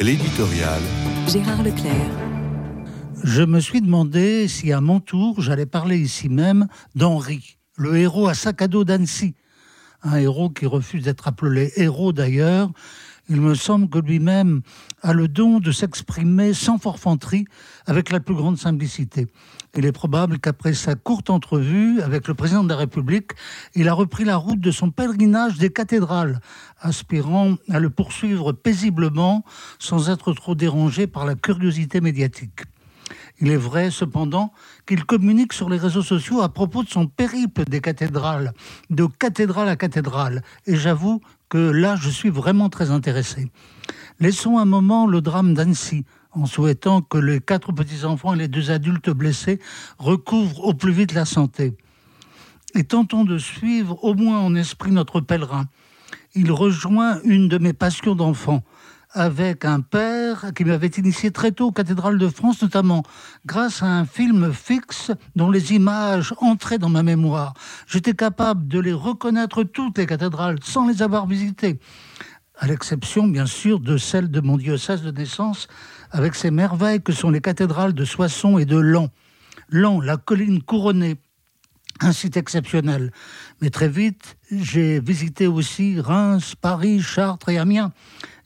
L'éditorial. Gérard Leclerc. Je me suis demandé si à mon tour j'allais parler ici même d'Henri, le héros à sac à dos d'Annecy. Un héros qui refuse d'être appelé héros d'ailleurs. Il me semble que lui-même a le don de s'exprimer sans forfanterie, avec la plus grande simplicité. Il est probable qu'après sa courte entrevue avec le président de la République, il a repris la route de son pèlerinage des cathédrales, aspirant à le poursuivre paisiblement sans être trop dérangé par la curiosité médiatique. Il est vrai, cependant, qu'il communique sur les réseaux sociaux à propos de son périple des cathédrales, de cathédrale à cathédrale. Et j'avoue que là, je suis vraiment très intéressé. Laissons un moment le drame d'Annecy, en souhaitant que les quatre petits-enfants et les deux adultes blessés recouvrent au plus vite la santé. Et tentons de suivre au moins en esprit notre pèlerin. Il rejoint une de mes passions d'enfant, avec un père qui m'avait initié très tôt aux cathédrales de France, notamment grâce à un film fixe dont les images entraient dans ma mémoire. J'étais capable de les reconnaître toutes les cathédrales sans les avoir visitées, à l'exception bien sûr de celles de mon diocèse de naissance, avec ses merveilles que sont les cathédrales de Soissons et de Lens. Lens, la colline couronnée, un site exceptionnel. Mais très vite, j'ai visité aussi Reims, Paris, Chartres et Amiens.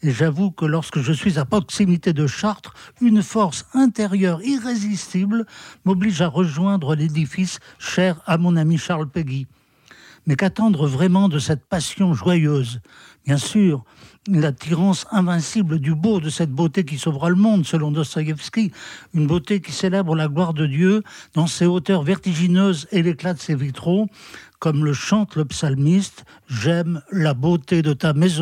Et j'avoue que lorsque je suis à proximité de Chartres, une force intérieure irrésistible m'oblige à rejoindre l'édifice cher à mon ami Charles Péguy. Mais qu'attendre vraiment de cette passion joyeuse? Bien sûr, l'attirance invincible du beau, de cette beauté qui sauvera le monde, selon Dostoïevski, une beauté qui célèbre la gloire de Dieu dans ses hauteurs vertigineuses et l'éclat de ses vitraux, comme le chante le psalmiste, J'aime la beauté de ta maison.